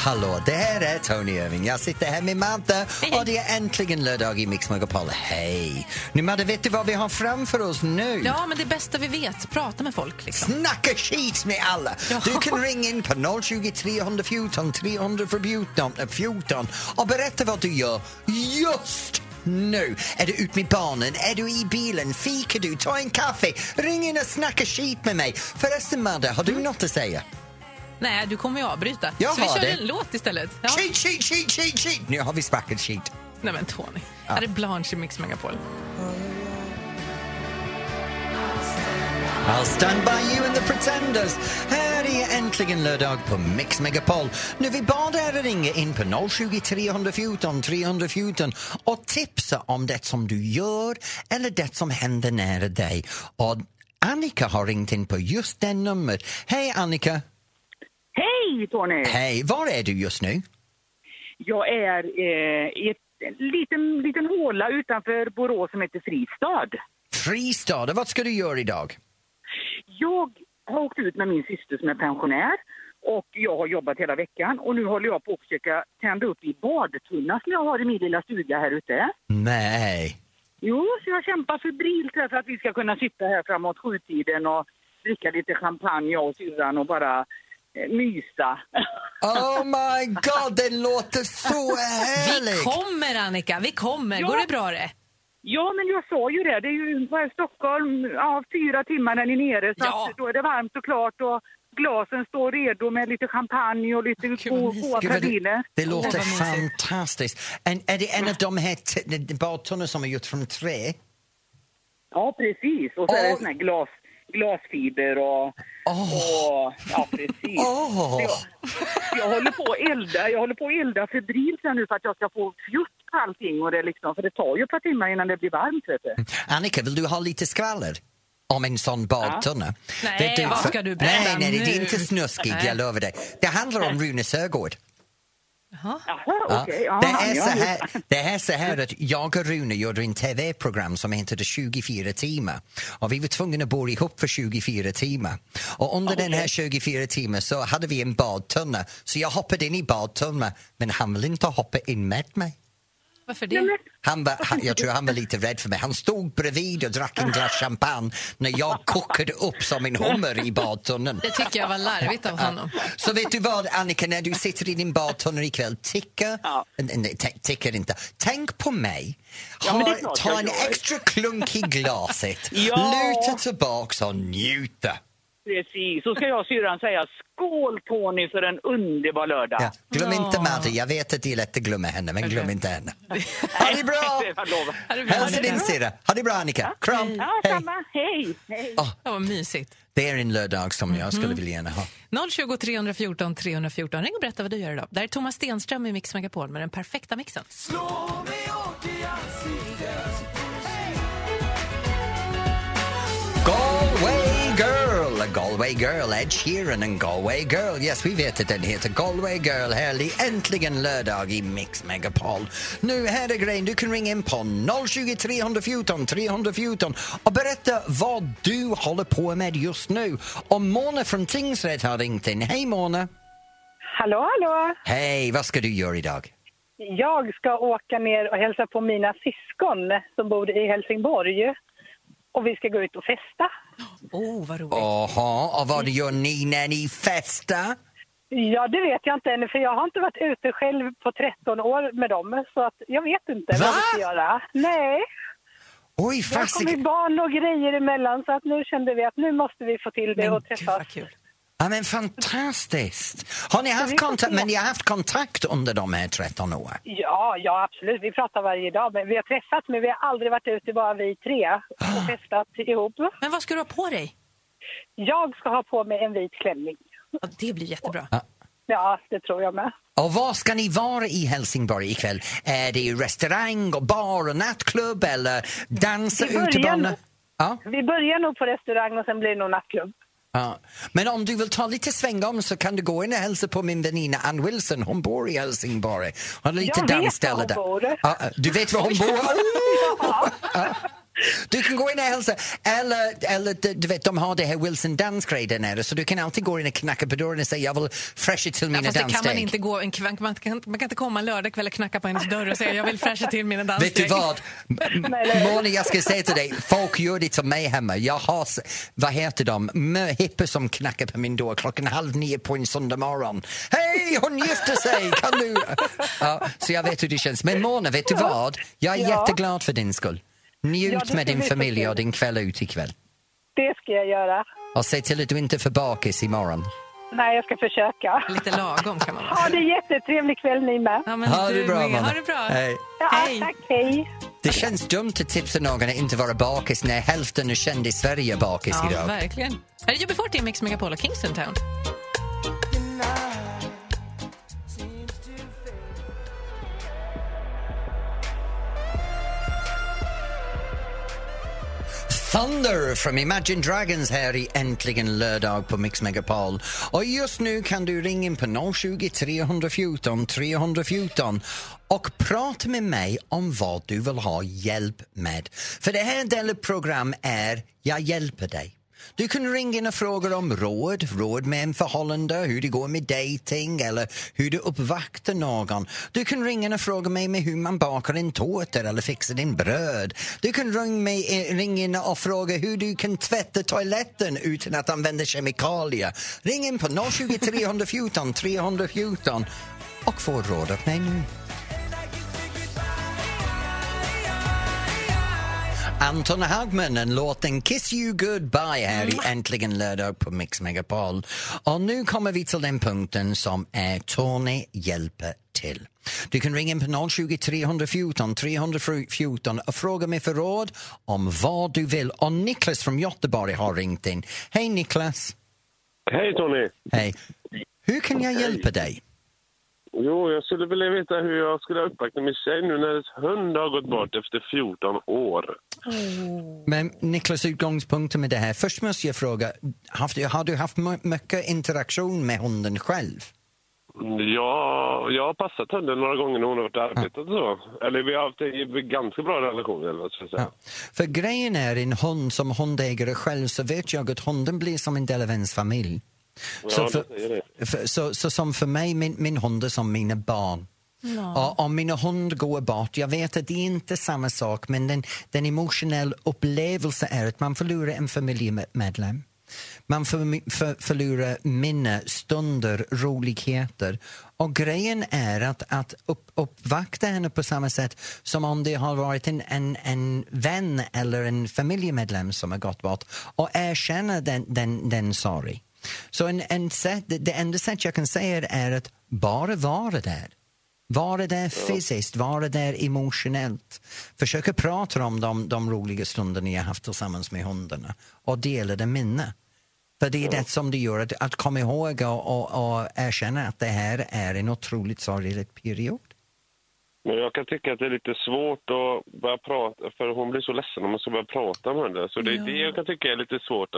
Hallå, det här är Tony Irving. Jag sitter här med Madde och det är äntligen lördag i Mix Megapol. Hej! Nu Madde, vet du vad vi har framför oss nu? Ja, men det bästa vi vet. Prata med folk. Liksom. Snacka skit med alla! Ja. Du kan ringa in på 020 314 314 14 och berätta vad du gör just nu. Är du ut med barnen? Är du i bilen? Fikar du? Ta en kaffe? Ring in och snacka skit med mig. Förresten Madde, har du något att säga? Nej, du kommer ju avbryta. Jag Så vi kör det. en låt istället. Ja. Cheat, cheat, cheat, cheat, cheat! Nu har vi sparkat skit. Nej, men Tony. Här är Blanche i Mix Megapol. I'll stand by you and the pretenders. Här är äntligen lördag på Mix Megapol. Nu vi bad er ringa in på 020 314 314 och tipsa om det som du gör eller det som händer nära dig. Och Annika har ringt in på just det numret. Hej Annika! Hej Tony! Hej, var är du just nu? Jag är eh, i ett, en liten, liten håla utanför Borås som heter Fristad. Fristad, vad ska du göra idag? Jag har åkt ut med min syster som är pensionär och jag har jobbat hela veckan och nu håller jag på att försöka tända upp i badtunna som jag har i min lilla stuga här ute. Nej. Jo, så jag kämpar febrilt här för att vi ska kunna sitta här framåt sjutiden och dricka lite champagne jag och syrran och bara mysa. Oh my god, det låter så Vi härligt! kommer, Annika. Vi kommer. Ja. Går det bra det? Ja, men jag sa ju det. Det är ju vad är Stockholm, ja, fyra timmar när ni är nere. Så Ja. att då är det varmt och klart och glasen står redo med lite champagne och lite goda praliner. det, det låter mysigt. fantastiskt. En, är det en av de här t- de badtunnor som är gjort från trä? Ja, precis. Och så är det sån här glas, glasfiber och... Åh. och ja, precis. Så Jag, jag håller på att elda, jag håller på att elda febrilt nu för att jag ska få fjutt på allting. Och det liksom, för det tar ju ett par timmar innan det blir varmt, vet du. Annika, vill du ha lite skvaller? Om en sån badtunna? Nej, vad ska du berätta Nej, nej, det är inte snuskigt, jag lovar dig. Det handlar om Rune Sögaard. Jaha. Jaha, Ja. okej. Ja, det, är så här, det är så här att jag och Rune gjorde en tv-program som hette 24 timmar och vi var tvungna att bo ihop för 24 timmar. Och under den här 24 timmar så hade vi en badtunna så jag hoppade in i badtunnan men han ville inte hoppa in med mig. Varför det? Han var, han, jag tror han var lite rädd för mig. Han stod bredvid och drack en glas champagne när jag kokade upp som en hummer i badtunnan. Det tycker jag var larvigt av honom. Så vet du vad, Annika, när du sitter i din badtunna ikväll, ticka, Ja. nej, t- tickar inte, tänk på mig. Ja, Ha- klart ta en extra klunk i glaset, Ja. luta tillbaks och njuta. Precis, så ska jag och syrran säga skål Tony för en underbar lördag. Ja. Glöm inte Madde, jag vet att det är lätt att glömma henne, men glöm inte henne. Ha det bra! Hälsa din syrra. Ha det bra Annika. Kram! Ja, Hej! samma. Hej! Hej! Åh, Ja, vad mysigt. det är en lördag som jag skulle vilja gärna ha. 020 314 314. Ring och berätta vad du gör idag. Där är Thomas Stenström i Mix Megapol med den perfekta mixen. Galway Galway Girl, Ed Sheeran and Galway Girl. Yes, vi vet att den heter Galway Girl. Härlig, äntligen lördag i Mix Megapol. Nu här är grejen, du kan ringa in på 020 314 314 och berätta vad du håller på med just nu. Och Mona från Tingsrätt har ringt in. Hej Mona! Hallå, hallå! Hej, vad ska du göra idag? Jag ska åka ner och hälsa på mina syskon som bor i Helsingborg. Och vi ska gå ut och festa. Oh, vad roligt. Jaha, och vad gör ni när ni festar? Ja, det vet jag inte ännu, för jag har inte varit ute själv på 13 år med dem. Så att jag vet inte Va? vad vi ska göra. Nej, Oj, det har fast... kommit barn och grejer emellan så att nu kände vi att nu måste vi få till det Men och gud träffas. vad kul. Ja, men fantastiskt! Har ni haft kontakt, men ni har haft kontakt under de här 13 åren? Ja, ja absolut. Vi pratar varje dag. Men vi har träffats, men vi har aldrig varit ute bara vi tre och festat ihop. Men vad ska du ha på dig? Jag ska ha på mig en vit klänning. Ja, det blir jättebra. Ja. Ja, det tror jag med. Och var ska ni vara i Helsingborg ikväll? Är det restaurang, och bar och nattklubb eller dansa Vi börjar ute Ja, Vi börjar nog på restaurang och sen blir det nog nattklubb. Ja. Men om du vill ta lite sväng om så kan du gå in och hälsa på min väninna Ann Wilson. Hon bor i Helsingborg. Hon har lite Jag vet var dansställe hon där. bor. Ja, du vet var hon bor? Ja. Du kan gå in och hälsa. Eller, eller du- du vet, de har det här Wilson dansgrej där nere så du kan alltid gå in och knacka på dörren och säga jag vill fresha till Ja, mina det kan man danssteg. inte gå en kväll, man, kan, man kan inte komma en lördagkväll och knacka på hennes dörr och säga jag vill fräscha till mina Vet du danssteg. vad? Moni, jag ska säga till dig, folk gör det till mig hemma. Jag har, vad heter de, Mö- hippor som knackar på min dörr klockan halv nio på en söndag morgon. Hej, hon gifte sig, kan du? Ja, så jag vet hur det känns. Men Mona, vet du vad? Jag är Ja. jätteglad för din skull. Njut Ja, med din familj och din kväll ut ikväll. Det ska jag göra. Och se till att du inte får bakis imorgon. Nej, jag ska försöka. Lite lagom kan man vara. Ha det jättetrevlig kväll ni med. Ja, men Ha du det bra, med. Ha det bra. Hej. Ja, Hej. tack. Hej. Det känns dumt att tipsa någon att inte vara bakis när hälften av kändis Sverige är bakis Ja, idag. verkligen. Här är UB40 i Mix Megapol och Kingston Town. Thunder från Imagine Dragons här i Äntligen lördag på Mix Megapol. Och just nu kan du ringa in på 020 314 314 och prata med mig om vad du vill ha hjälp med. För det här delen program är Jag hjälper dig. Du kan ringa in och fråga om råd, råd med en förhållande, hur det går med dating eller hur du uppvaktar någon. Du kan ringa in och fråga mig med hur man bakar en tårta eller fixar din bröd. Du kan ringa, mig, eh, ringa in och fråga hur du kan tvätta toaletten utan att använda kemikalier. Ring in på 020 314 314 och få råd av mig nu. Anton Hagman, låten Kiss You Goodbye här i Äntligen lördag på Mix Megapol. Och nu kommer vi till den punkten som är Tony hjälper till. Du kan ringa in på 020 314 314 och fråga mig för råd om vad du vill. Och Niklas från Göteborg har ringt in. Hej Niklas! Hej Tony! Hej! Hur kan jag hjälpa dig? Jo, jag skulle vilja veta hur jag skulle uppvakta min tjej nu när hennes hund har gått bort efter 14 år. Men Niklas, utgångspunkten med det här. Först måste jag fråga, har, du haft my- mycket interaktion med hunden själv? Ja, jag har passat henne några gånger när hon har varit arbetat och så. Eller vi har haft en ganska bra relation eller vad ska jag säga. Ja. För grejen är, en hund som hundägare själv så vet jag att hunden blir som en del av ens familj. Ja, så, för, för, så, så som för mig, min, min hund är som mina barn. Och om min hund går bort, jag vet att det är inte samma sak men den, den emotionella upplevelsen är att man förlorar en familjemedlem. Man för, för, förlorar minne, stunder, roligheter. Och grejen är att, att upp, uppvakta henne på samma sätt som om det har varit en, en, en vän eller en familjemedlem som har gått bort och erkänna den, den, den sorg. Så en, en sätt, det, enda sätt jag kan säga är att bara vara där. Vara där fysiskt, vara där emotionellt. Försöka prata om de, de roliga stunderna har haft tillsammans med hundarna och dela det minne. För det är det som det gör, att, att komma ihåg och, och, och erkänna att det här är en otroligt sorglig period. Men jag kan tycka att det är lite svårt att börja prata, för hon blir så ledsen om man ska börja prata om henne. Så det är det jag kan tycka är lite svårt,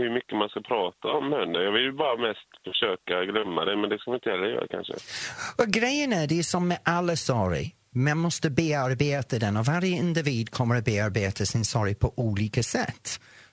hur mycket man ska prata om henne. Jag vill ju bara mest försöka glömma det, men det ska man inte heller göra kanske. Och grejen är, det är som med alla sorg. Man måste bearbeta den och varje individ kommer att bearbeta sin sorg på olika sätt.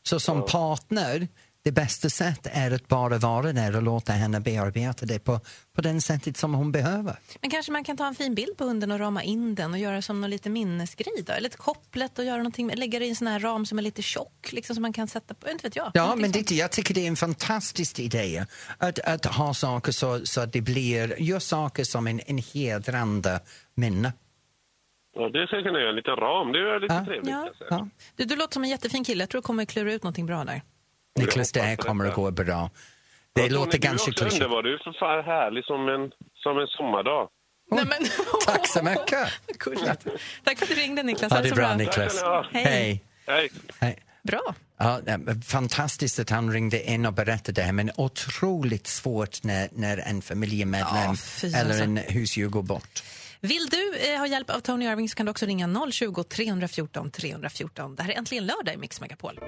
Så som partner, det bästa sättet är att bara vara där och låta henne bearbeta det på, på den sättet som hon behöver. Men kanske man kan ta en fin bild på hunden och rama in den och göra som någon liten minnesgrej då? Eller ett kopplet och göra någonting, lägga det i en sån här ram som är lite tjock, liksom som man kan sätta på, inte vet jag. Ja, Någonting men det, jag tycker det är en fantastisk idé att, att ha saker så, så att det blir just saker som en, en hedrande minne. Ja, det ska jag kunna göra, en liten ram. Det är lite Ja. trevligt. Ja. Ja. Du, du låter som en jättefin kille, jag tror du kommer klura ut någonting bra där. Niklas, det här det. kommer att gå bra. Det Ja, låter ganska Du klyschigt. underbar. Du är för fan härlig som en, som en sommardag. Nej, men, Tack så mycket. Tack för att du ringde Niklas. Ha det så bra, Niklas. Hej. Hej. Hej! Bra. Ja, fantastiskt att han ringde in och berättade det här men otroligt svårt när, när en familjemedlem Ja, eller alltså. en husdjur går bort. Vill du eh, ha hjälp av Tony Irving så kan du också ringa 020 314 314. Det här är äntligen lördag i Mix Megapol.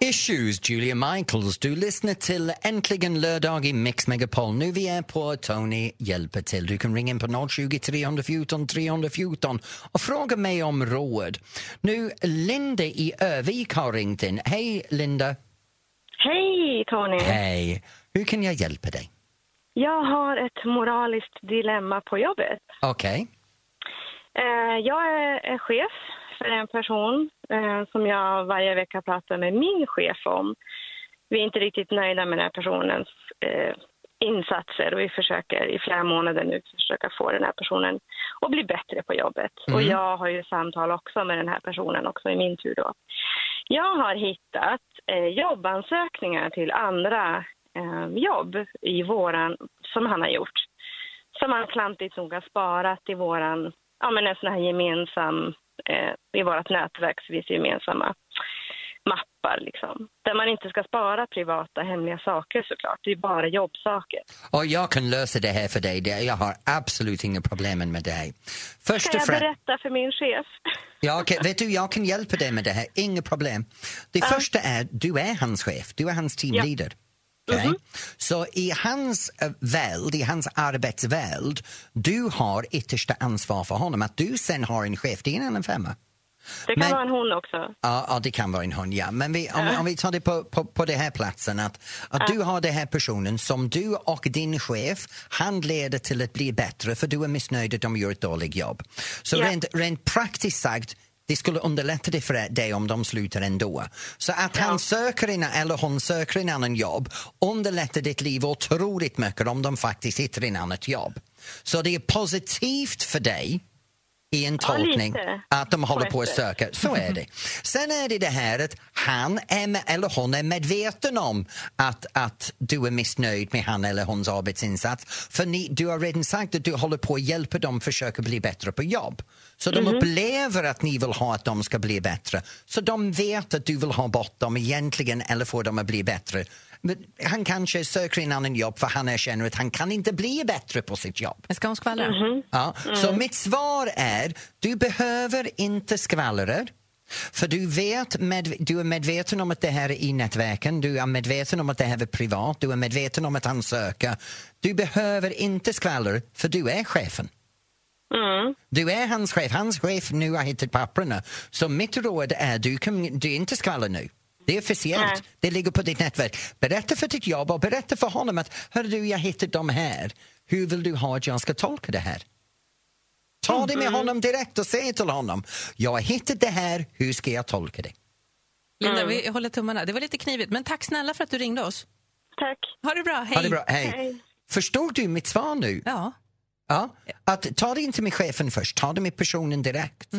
Issues, Julia Michaels. Du lyssnar till Äntligen lördag i Mix Megapol. Nu vi är på Tony hjälper till. Du kan ringa in på 020 314 314 och fråga mig om råd. Nu, Linda i Övik har ringt in. Hej, Linda. Hej Tony! Hej. Hur kan jag hjälpa dig? Jag har ett moraliskt dilemma på jobbet. Okej. Eh, jag är chef för en person eh, som jag varje vecka pratar med min chef om. Vi är inte riktigt nöjda med den här personens eh, insatser och vi försöker i flera månader nu försöka få den här personen att bli bättre på jobbet. Och jag har ju samtal också med den här personen också i min tur då. Jag har hittat eh, jobbansökningar till andra eh, jobb i våran, som han har gjort. Som han klantigt nog har sparat i våran, ja men en sån här gemensam, eh, i vårt nätverk så finns gemensamma mappar liksom. Där man inte ska spara privata hemliga saker såklart, det är bara jobbsaker. Och jag kan lösa det här för dig. Jag har absolut inga problem med här. Först och jag berätta för min chef? Ja, okej. Vet du, jag kan hjälpa dig med det här, inga problem. Det första är, du är hans chef, du är hans teamleader. Okej? Så i hans uh, värld, i hans arbetsvärld, du har yttersta ansvar för honom. Att du sen har en chef, det är en annan femma. Det kan Men- vara en hon också. Ja, ja, det kan vara en hund, ja. Men vi, om, om vi tar det på, på, på den här platsen, att, att du har den här personen som du och din chef handleder till att bli bättre för du är missnöjd att de gör ett dåligt jobb. Så Ja. rent, rent praktiskt sagt, det skulle underlätta det för dig om de slutar ändå. Så att han söker en, eller hon söker en annan jobb underlättar ditt liv otroligt mycket om de faktiskt hittar en annat jobb. Så det är positivt för dig i en Ja, tolkning lite. att de håller På att söka. Så är det. Sen är det det här att han är, med- eller hon är medveten om att, att du är missnöjd med han eller hons arbetsinsats. För ni, du har redan sagt att du håller på att hjälpa dem försöka bli bättre på jobb. Så de upplever att ni vill ha att de ska bli bättre. Så de vet att du vill ha bort dem egentligen eller få dem att bli bättre. Han kanske söker en annan jobb för han känner att han kan inte bli bättre på sitt jobb. Men ska hon skvallra? Ja, Så mitt svar är, du behöver inte skvallra. För du, vet med, du är medveten om att det här är i nätverken, du är medveten om att det här är privat, du är medveten om att han söker. Du behöver inte skvallra, för du är chefen. Mm. Du är hans chef, hans chef nu har hittat papperna. Så mitt råd är, du kan du inte skvallra nu. Det är officiellt, Nej. det ligger på ditt nätverk. Berätta för ditt jobb och berätta för honom att hör du, jag hittat dem här. Hur vill du ha att jag ska tolka det här? Ta det med honom direkt och säg till honom, jag har hittat det här, hur ska jag tolka det? Linda, vi håller tummarna. Det var lite knivigt, men tack snälla för att du ringde oss. Tack. Ha det bra, hej. Ha det bra, hej. Hej. Förstod du mitt svar nu? Ja. Ja, att ta det inte med chefen först, ta det med personen direkt.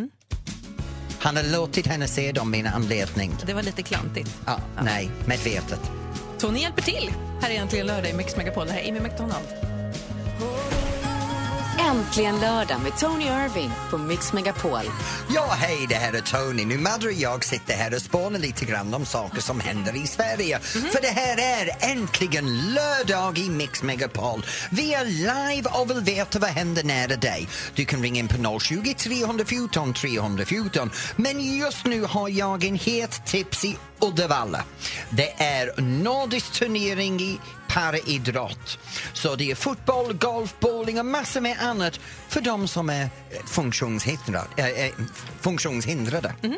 Han har låtit henne se dem en anledning. Det var lite klantigt. Ja, Nej, medvetet. Tony hjälper till. Här är äntligen lördag i Mix Megapol. Det här är Amy McDonald. Äntligen lördag med Tony Irving på Mix Megapol. Ja, hej, det här är Tony. Nu Madde och jag sitter här och spånar lite grann om saker som händer i Sverige. För det här är äntligen lördag i Mix Megapol. Vi är live och vill veta vad händer nära dig. Du kan ringa in på 020 314 314. Men just nu har jag en het tips i Uddevalla. Det är nordisk turnering i paraidrott. Så det är fotboll, golf, bowling och massor med annat för de som är eh, funktionshindrade. Äh, funktionshindrade. Mm.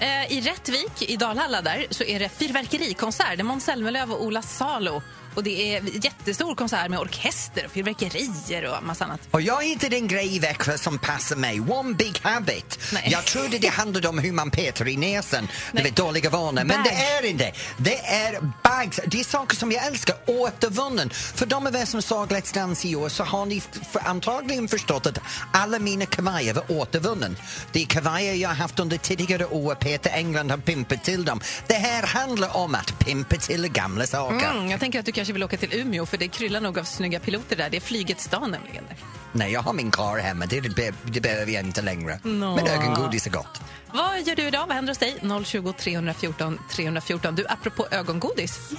Eh, I Rättvik, i Dalhalla, där, så är det fyrverkerikonsert. Det är Måns Zelmerlöw och Ola Salo. Och det är jättestor konsert med orkester och fyrverkerier och massa annat. Och jag hittade en grej i veckan som passar mig. One big habit. Nej. Jag trodde det handlade om hur man petar i näsan. Det Nej. vet dåliga vanor. Men det är inte. Det är bags. Det är saker som jag älskar. Återvunnen. För de av er som såg Let's Dance i år så har ni f- antagligen förstått att alla mina kavajer var återvunnen. Det är kavajer jag har haft under tidigare år. Peter England har pimpat till dem. Det här handlar om att pimpa till gamla saker. Mm, jag tänker att du kanske vill åka till Umeå för det kryllar nog av snygga piloter där. Det är flygets dag nämligen. Nej, jag har min kar hemma. Det, det, det behöver jag inte längre. Nå. Men ögongodis är gott. Vad gör du idag? Vad händer hos dig? 020 314 314. Du, apropå ögongodis.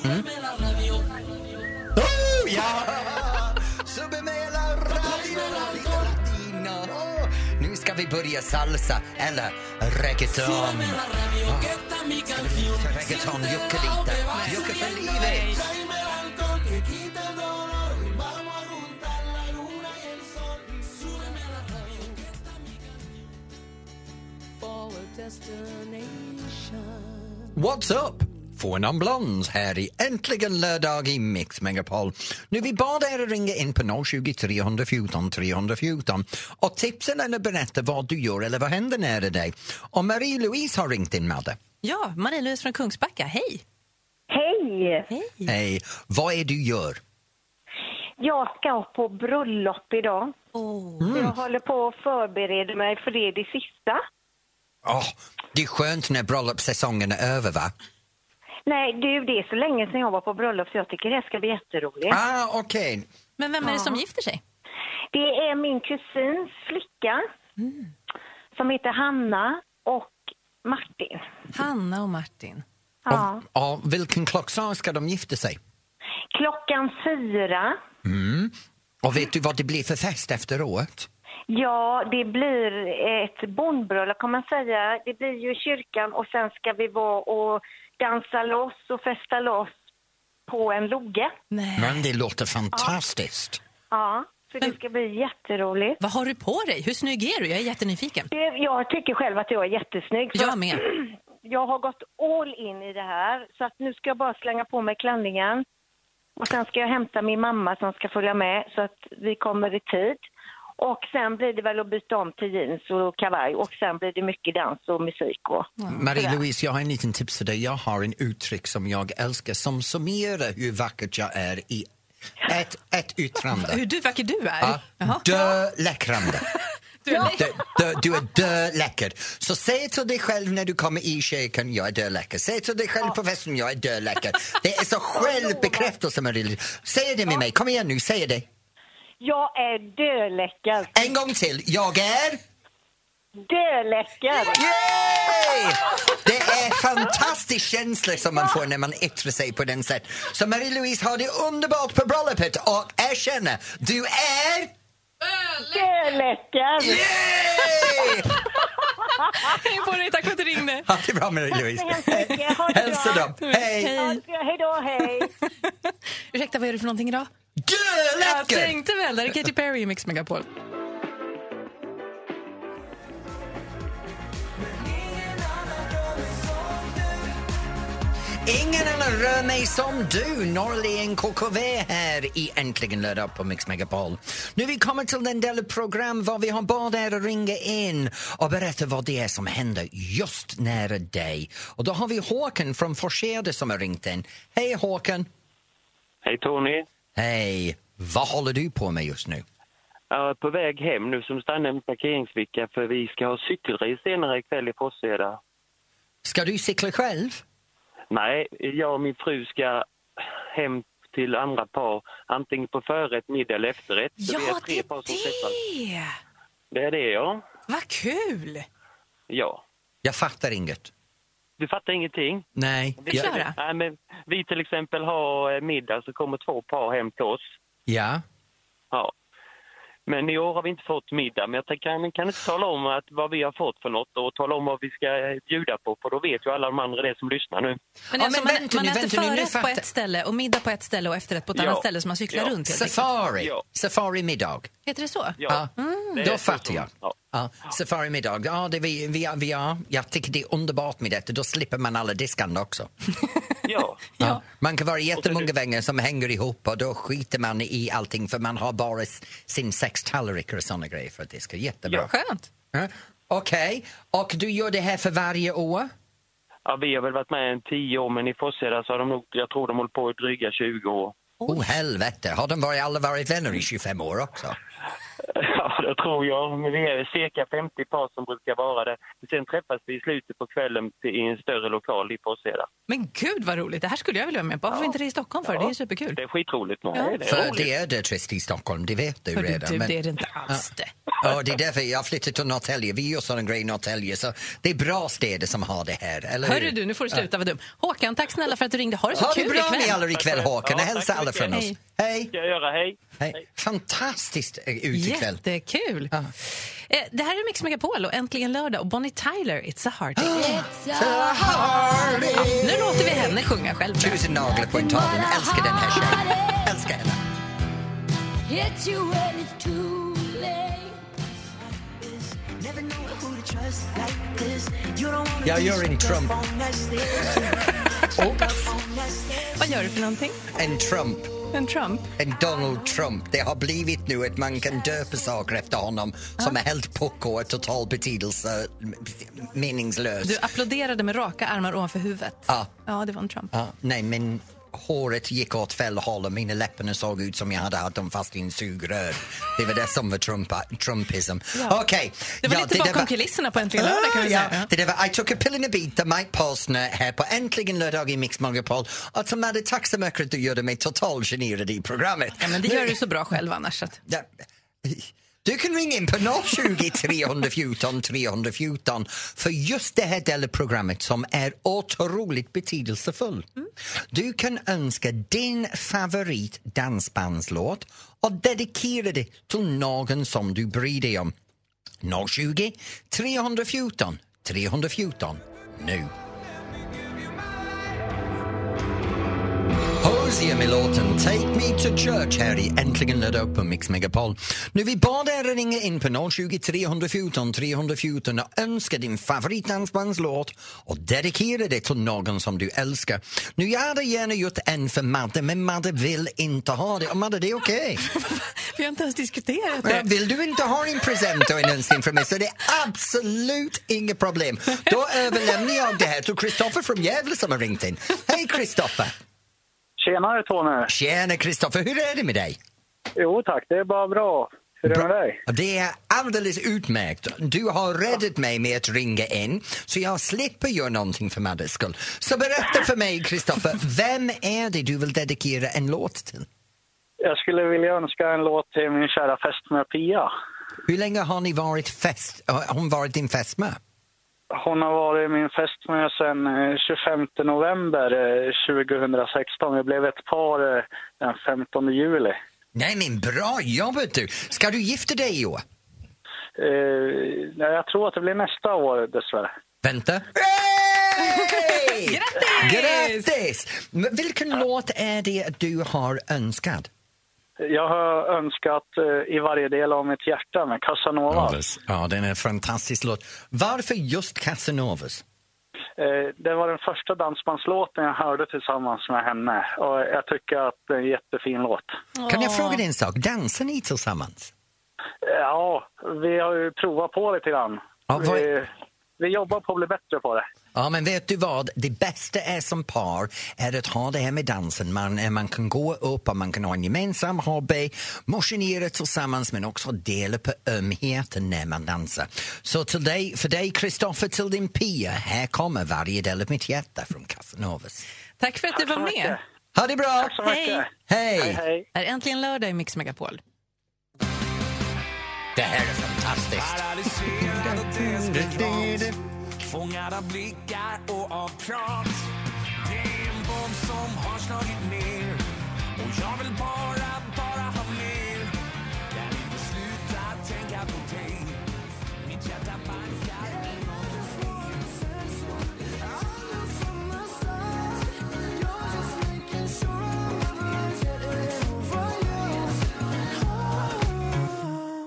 Oh, ja! Nu ska vi börja salsa eller reggaeton. Oh. Reggaeton, jucka lite. Jucka för livet. What's up? Få en ambulans här i Äntligen lördag i Mix Megapol. Nu vi bad er att ringa in på 020 314 314 och tipsa eller berätta vad du gör eller vad händer nära dig. Och Marie-Louise har ringt in Madde. Ja, Marie-Louise från Kungsbacka. Hej! Hej! Hej! Hej, vad är du gör? Jag ska på bröllop idag. Så Jag håller på att förbereda mig för det, det sista. Åh, det är skönt när bröllopssäsongen är över va? Nej, du, det är så länge sedan jag var på bröllop så jag tycker det ska bli jätteroligt. Ah, okej. Men vem är det som gifter sig? Det är min kusins flicka som heter Hanna och Martin. Hanna och Martin. Ja. Och, och vilken klockslag ska de gifta sig? Klockan fyra. Mm. Och vet du vad det blir för fest efteråt? Ja, det blir ett bondbröllop kan man säga. Det blir ju kyrkan och sen ska vi vara och dansa loss och festa loss på en logge. Nej. Men det låter fantastiskt. Ja, så det ska bli jätteroligt. Vad har du på dig? Hur snygg är du? Jag är jättenyfiken. Det, jag tycker själv att jag är jättesnygg. Jag med. Jag har gått all in i det här, så att nu ska jag bara slänga på mig klänningen. Och sen ska jag hämta min mamma som ska följa med så att vi kommer i tid. Och sen blir det väl att byta om till jeans och kavaj och sen blir det mycket dans och musik. Och... Marie-Louise, jag har en liten tips för dig. Jag har en uttryck som jag älskar som summerar hur vackert jag är i ett, ett yttrande. Hur du vacker du är? Ja, Jaha. dö-läckrande. Du är Du, du, du är dö-läcker. Så säg till dig själv när du kommer i kyrkan, jag är dö-läcker. Säg till dig själv på festen, jag är dö-läcker. Det är så självbekräftelse, Marie-Louise. Säg det med mig, kom igen nu, säg det. Jag är döläcker. En gång till, jag är... Döläcker! Yay! Det är fantastisk känsla som man får när man yttrar sig på den sätt. Så Marie-Louise har det underbart på bröllopet och erkänner, du är... Döläcker! Yay! Hej på dig, tack för att du ringde. Ha det bra mycket. Ha det Hälsa dem. Hej! Ja, hej då, hej! Ursäkta, vad är det för någonting idag? Jag Dö-läcker! tänkte väl. Där är Katy Perry i Mix Megapol. Ingen annan rör mig som du, Norrlien KKV här i Äntligen lördag på Mix Megapol. Nu vi kommer till den del av program var vi har bad er att ringa in och berätta vad det är som händer just nära dig. Och då har vi Håkan från Forshede som har ringt in. Hej Håkan! Hej Tony. Hej! Vad håller du på med just nu? Jag är på väg hem nu som stannar en parkeringsvecka för vi ska ha cykelrace senare ikväll i Forsheda. Ska du cykla själv? Nej, jag och min fru ska hem till andra par, antingen på förrätt, middag eller efterrätt. Så vi är Ja, tre det par som det! Det är det, ja. Vad kul! Ja. Jag fattar inget. Du fattar ingenting? Nej. Vi, Jag, nej, men vi till exempel har eh, middag så kommer två par hem till oss. ja. Ja. Men i år har vi inte fått middag, men jag kan, kan inte tala om att vad vi har fått för något och tala om vad vi ska bjuda på, för då vet ju alla de andra det som lyssnar nu. Men, Ja, alltså, men man, vänta man nu, äter vänta nu, nu förrätt på ett ställe och middag på ett ställe och efterrätt på ett Ja. annat ställe så man cyklar Ja. runt enkelt. Safari. Ja. Safari-middag. Heter det så? Ja, det är då fattar jag. Ja. Ja, Safari-middag, ja, det vi, vi, vi, ja, jag tycker det är underbart med detta. Då slipper man alla diskande också. Ja. Ja. Man kan vara jättemånga vänner som hänger ihop och då skiter man i allting för man har bara sin sextallrik och såna grejer för att diska. Jättebra. Ja. Skönt. Ja. Okej, och du gör det här för varje år? Ja, vi har väl varit med en tio år, men i Forsheda så har de nog, jag tror de håller på i dryga 20 år. Oh helvete, har de varit, alla varit vänner i 25 år också? Ja, det tror jag. Vi är cirka 50 par som brukar vara det. Sen träffas vi i slutet på kvällen i en större lokal i Forsheda. Men gud vad roligt, det här skulle jag vilja vara med på. Varför Ja. inte det i Stockholm för? Ja. Det är superkul. Det är skitroligt. Ja. Ja. Det är För det är det trist i Stockholm, det vet du Hörru redan. du, men- det är det inte alls det. Ja, det är därför jag har flyttat till Norrtälje. Vi gör sån grej i Norrtälje, så det är bra städer som har det här, eller Hörru du, nu får du sluta vara dum. Håkan, tack snälla för att du ringde. Ha det så Ha det kul bra ikväll. ni alla ikväll, Håkan. Ja, Hälsa alla från oss. Hej. Hej. ska jag göra. Hej. Hej. Fantastiskt eh, ut ikväll. Jättekul. Eh, Det här är Mix Megapol och äntligen lördag och Bonnie Tyler, It's a Heartache. Nu låter vi henne sjunga själv. jag. Tusen naglar på en tavla. Älskar den här tjejen. Älskar henne. Jag gör en Trump. Vad gör du för någonting? En Trump. En Trump? En Donald Trump. Det har blivit nu att man kan döpa saker efter honom som är helt pucko och total betydelse meningslös. Du applåderade med raka armar ovanför huvudet. Ja. Ja, det var en Trump. Ja, nej, men håret gick åt fel håll och mina läpparna såg ut som jag hade haft dem fast i en sugrör. Det var det som var Trumpa, Trumpism. Ja. Okej. Det var ja, lite där bakom kulisserna på Äntligen lördag kan vi ja, säga. det var I took a pill in a beat, Mike Postner här på Äntligen lördag i Mix Megapol. Alltså Madde, tack så mycket att du gjorde mig totalt generad i programmet. Ja, men det gör du så bra själv annars. Att... Ja. Du kan ringa in på 020 314 314 för just det här delprogrammet som är otroligt betydelsefull. Du kan önska din favorit dansbandslåt och dedikera det till någon som du bryr dig om. 020 314 314 nu. Hosier med låten Take Me To Church här i Äntligen lördag på Mix Megapol. Nu vi bad er ringa in på 020 314 314 och önska din favoritdansbandslåt och dedikera det till någon som du älskar. Nu jag hade gärna gjort en för Madde, men Madde vill inte ha det. Och Madde, det är okej. Vi har inte ens diskuterat det. Vill du inte ha en present och en önskning från mig så det är absolut inget problem. Då överlämnar jag det här till Kristoffer från Gävle som har ringt in. Hej Kristoffer! Tjenare Tony! Tjena Kristoffer, hur är det med dig? Jo tack, det är bara bra. Hur är det med dig? Det är alldeles utmärkt. Du har räddat mig med att ringa in så jag slipper göra någonting för Maddes skull. Så berätta för mig Kristoffer, vem är det du vill dedikera en låt till? Jag skulle vilja önska en låt till min kära fästmö Pia. Hur länge har ni varit fest, har hon varit din fästmö? Hon har varit min fästmö sedan eh, 25 november eh, 2016. Vi blev ett par eh, den 15 juli. Nej men bra jobbat du! Ska du gifta dig i år? Eh, nej, jag tror att det blir nästa år dessvärre. Vänta. Hey! Grattis! Grattis! Vilken låt är det du har önskat? Jag har önskat eh, i varje del av mitt hjärta med Casanova. Ja, den är en fantastisk låt. Varför just Casanovas? Eh, Det var den första dansbandslåten jag hörde tillsammans med henne och jag tycker att det är en jättefin låt. Kan jag fråga dig en sak? Dansar ni tillsammans? Ja, vi har ju provat på lite grann. Ja, vad- vi, jobbar på att bli bättre på det. Ja, men vet du vad? Det bästa är som par är att ha det här med dansen. Man, eh, man kan gå upp och man kan ha en gemensam hobby, motionera tillsammans men också dela på ömheten när man dansar. Så till dig, för dig Kristoffer, till din Pia, här kommer varje del av mitt hjärta från Casanovas. Tack för att du var med. Ha det bra! Tack så mycket. Hej! Hej, hej. Är äntligen lördag i Mix Megapol. Det här är fantastiskt. Fångad av blickar och av prat. Det är en bomb som har slagit ner. Och jag vill bara,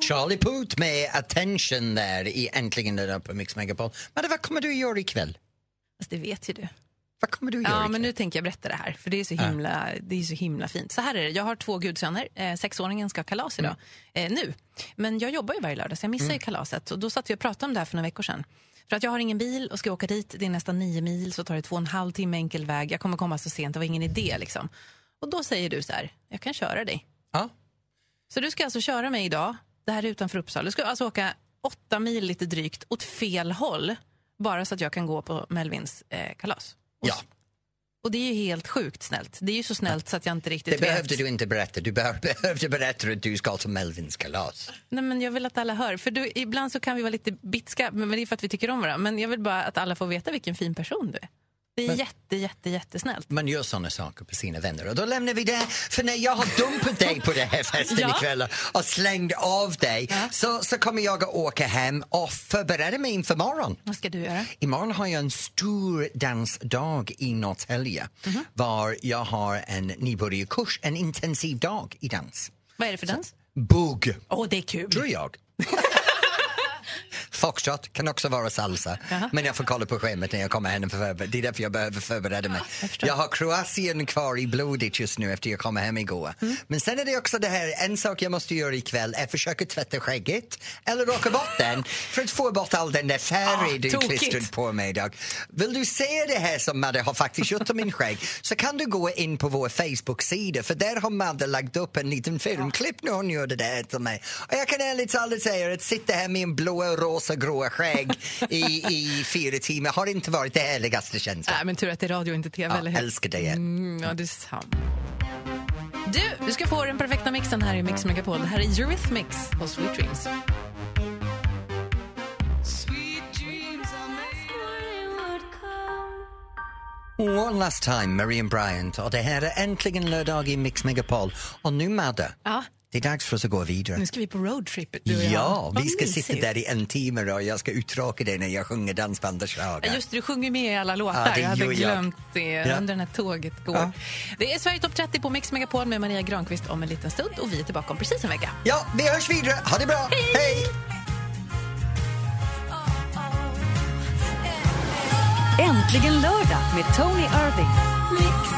Charlie Puth med Attention där i Äntligen lördag på Mix Megapol. Men vad kommer du göra ikväll? Fast det vet ju du. Vad kommer du göra Ja, ikväll? men nu tänker jag berätta det här, för det är så himla, det är så himla fint. Så här är det, jag har två gudsöner. Eh, sexåringen ska ha kalas idag, eh, nu. Men jag jobbar ju varje lördag, så jag missar ju kalaset. Och då satt vi och pratade om det här för några veckor sedan. För att jag har ingen bil och ska åka dit, det är nästan nio mil, så tar det två och en halv timme enkel väg. Jag kommer komma så sent, det var ingen idé liksom. Och då säger du så här, jag kan köra dig. Ja. Så du ska alltså köra mig idag, det här är utanför Uppsala. Du ska alltså åka åtta mil lite drygt åt fel håll. Bara så att jag kan gå på Melvins eh, kalas. Ja. Och det är ju helt sjukt snällt. Det är ju så snällt så att jag inte riktigt Det behövde vet. du inte berätta. Du be- behövde berätta att du ska till Melvins kalas. Nej, men jag vill att alla hör. För du, ibland så kan vi vara lite bitska, men det är för att vi tycker om varandra. Men jag vill bara att alla får veta vilken fin person du är. Det är Men- jätte, jätte, jättesnällt. Man gör såna saker på sina vänner och då lämnar vi det. För när jag har dumpat dig på den här festen Ja. ikväll och slängt av dig så, så kommer jag att åka hem och förbereda mig inför morgon. Vad ska du göra? Imorgon har jag en stor dansdag i Norrtälje Mhm. var jag har en nybörjarkurs, en intensiv dag i dans. Vad är det för dans? Bugg. Åh, det är kul. Tror jag. Foxtrot kan också vara salsa, men jag får kolla på schemat när jag kommer hem. För, det är därför jag behöver förbereda mig. Jag, har Kroatien kvar i blodet just nu efter jag kom hem igår. Mm. Men sen är det också det här, en sak jag måste göra ikväll är försöka tvätta skägget eller raka bort den för att få bort all den där färg Ah, du klistrat på mig idag. Vill du se det här som Madde har faktiskt gjort om min skägg så kan du gå in på vår Facebook-sida för där har Madde lagt upp en liten filmklipp när hon gör det där till mig. Och jag kan ärligt talat säga att sitta här med en blå, rosa, gråa skägg i, i fyra timmar har inte varit det härligaste känslan. Nej, men tur att det är radio och inte tv, Ja, eller hur? älskar dig. Mm, ja, det är sant. Du, du ska få den perfekta mixen här i Mix Megapol. Det här är Eurythmics på Sweet Dreams. One last time, Marian Bryant. Och det här är äntligen lördag i Mix Megapol. Och nu, Madde, Ja. Det är dags för oss att gå vidare. Nu ska vi på roadtrip. Ja, vi ska mysigt. sitta där i en timme och jag ska uttråka dig när jag sjunger dansbandsschlager. Ja, Just du sjunger med i alla låtar. Ja, det jag hade jag. glömt det Ja. under den här tåget går. Ja. Det är Sverige topp 30 på Mix Megapol med Maria Granqvist om en liten stund och vi är tillbaka om precis en vecka. Ja, vi hörs vidare. Ha det bra. Hej! Äntligen lördag med Tony Irving. Ett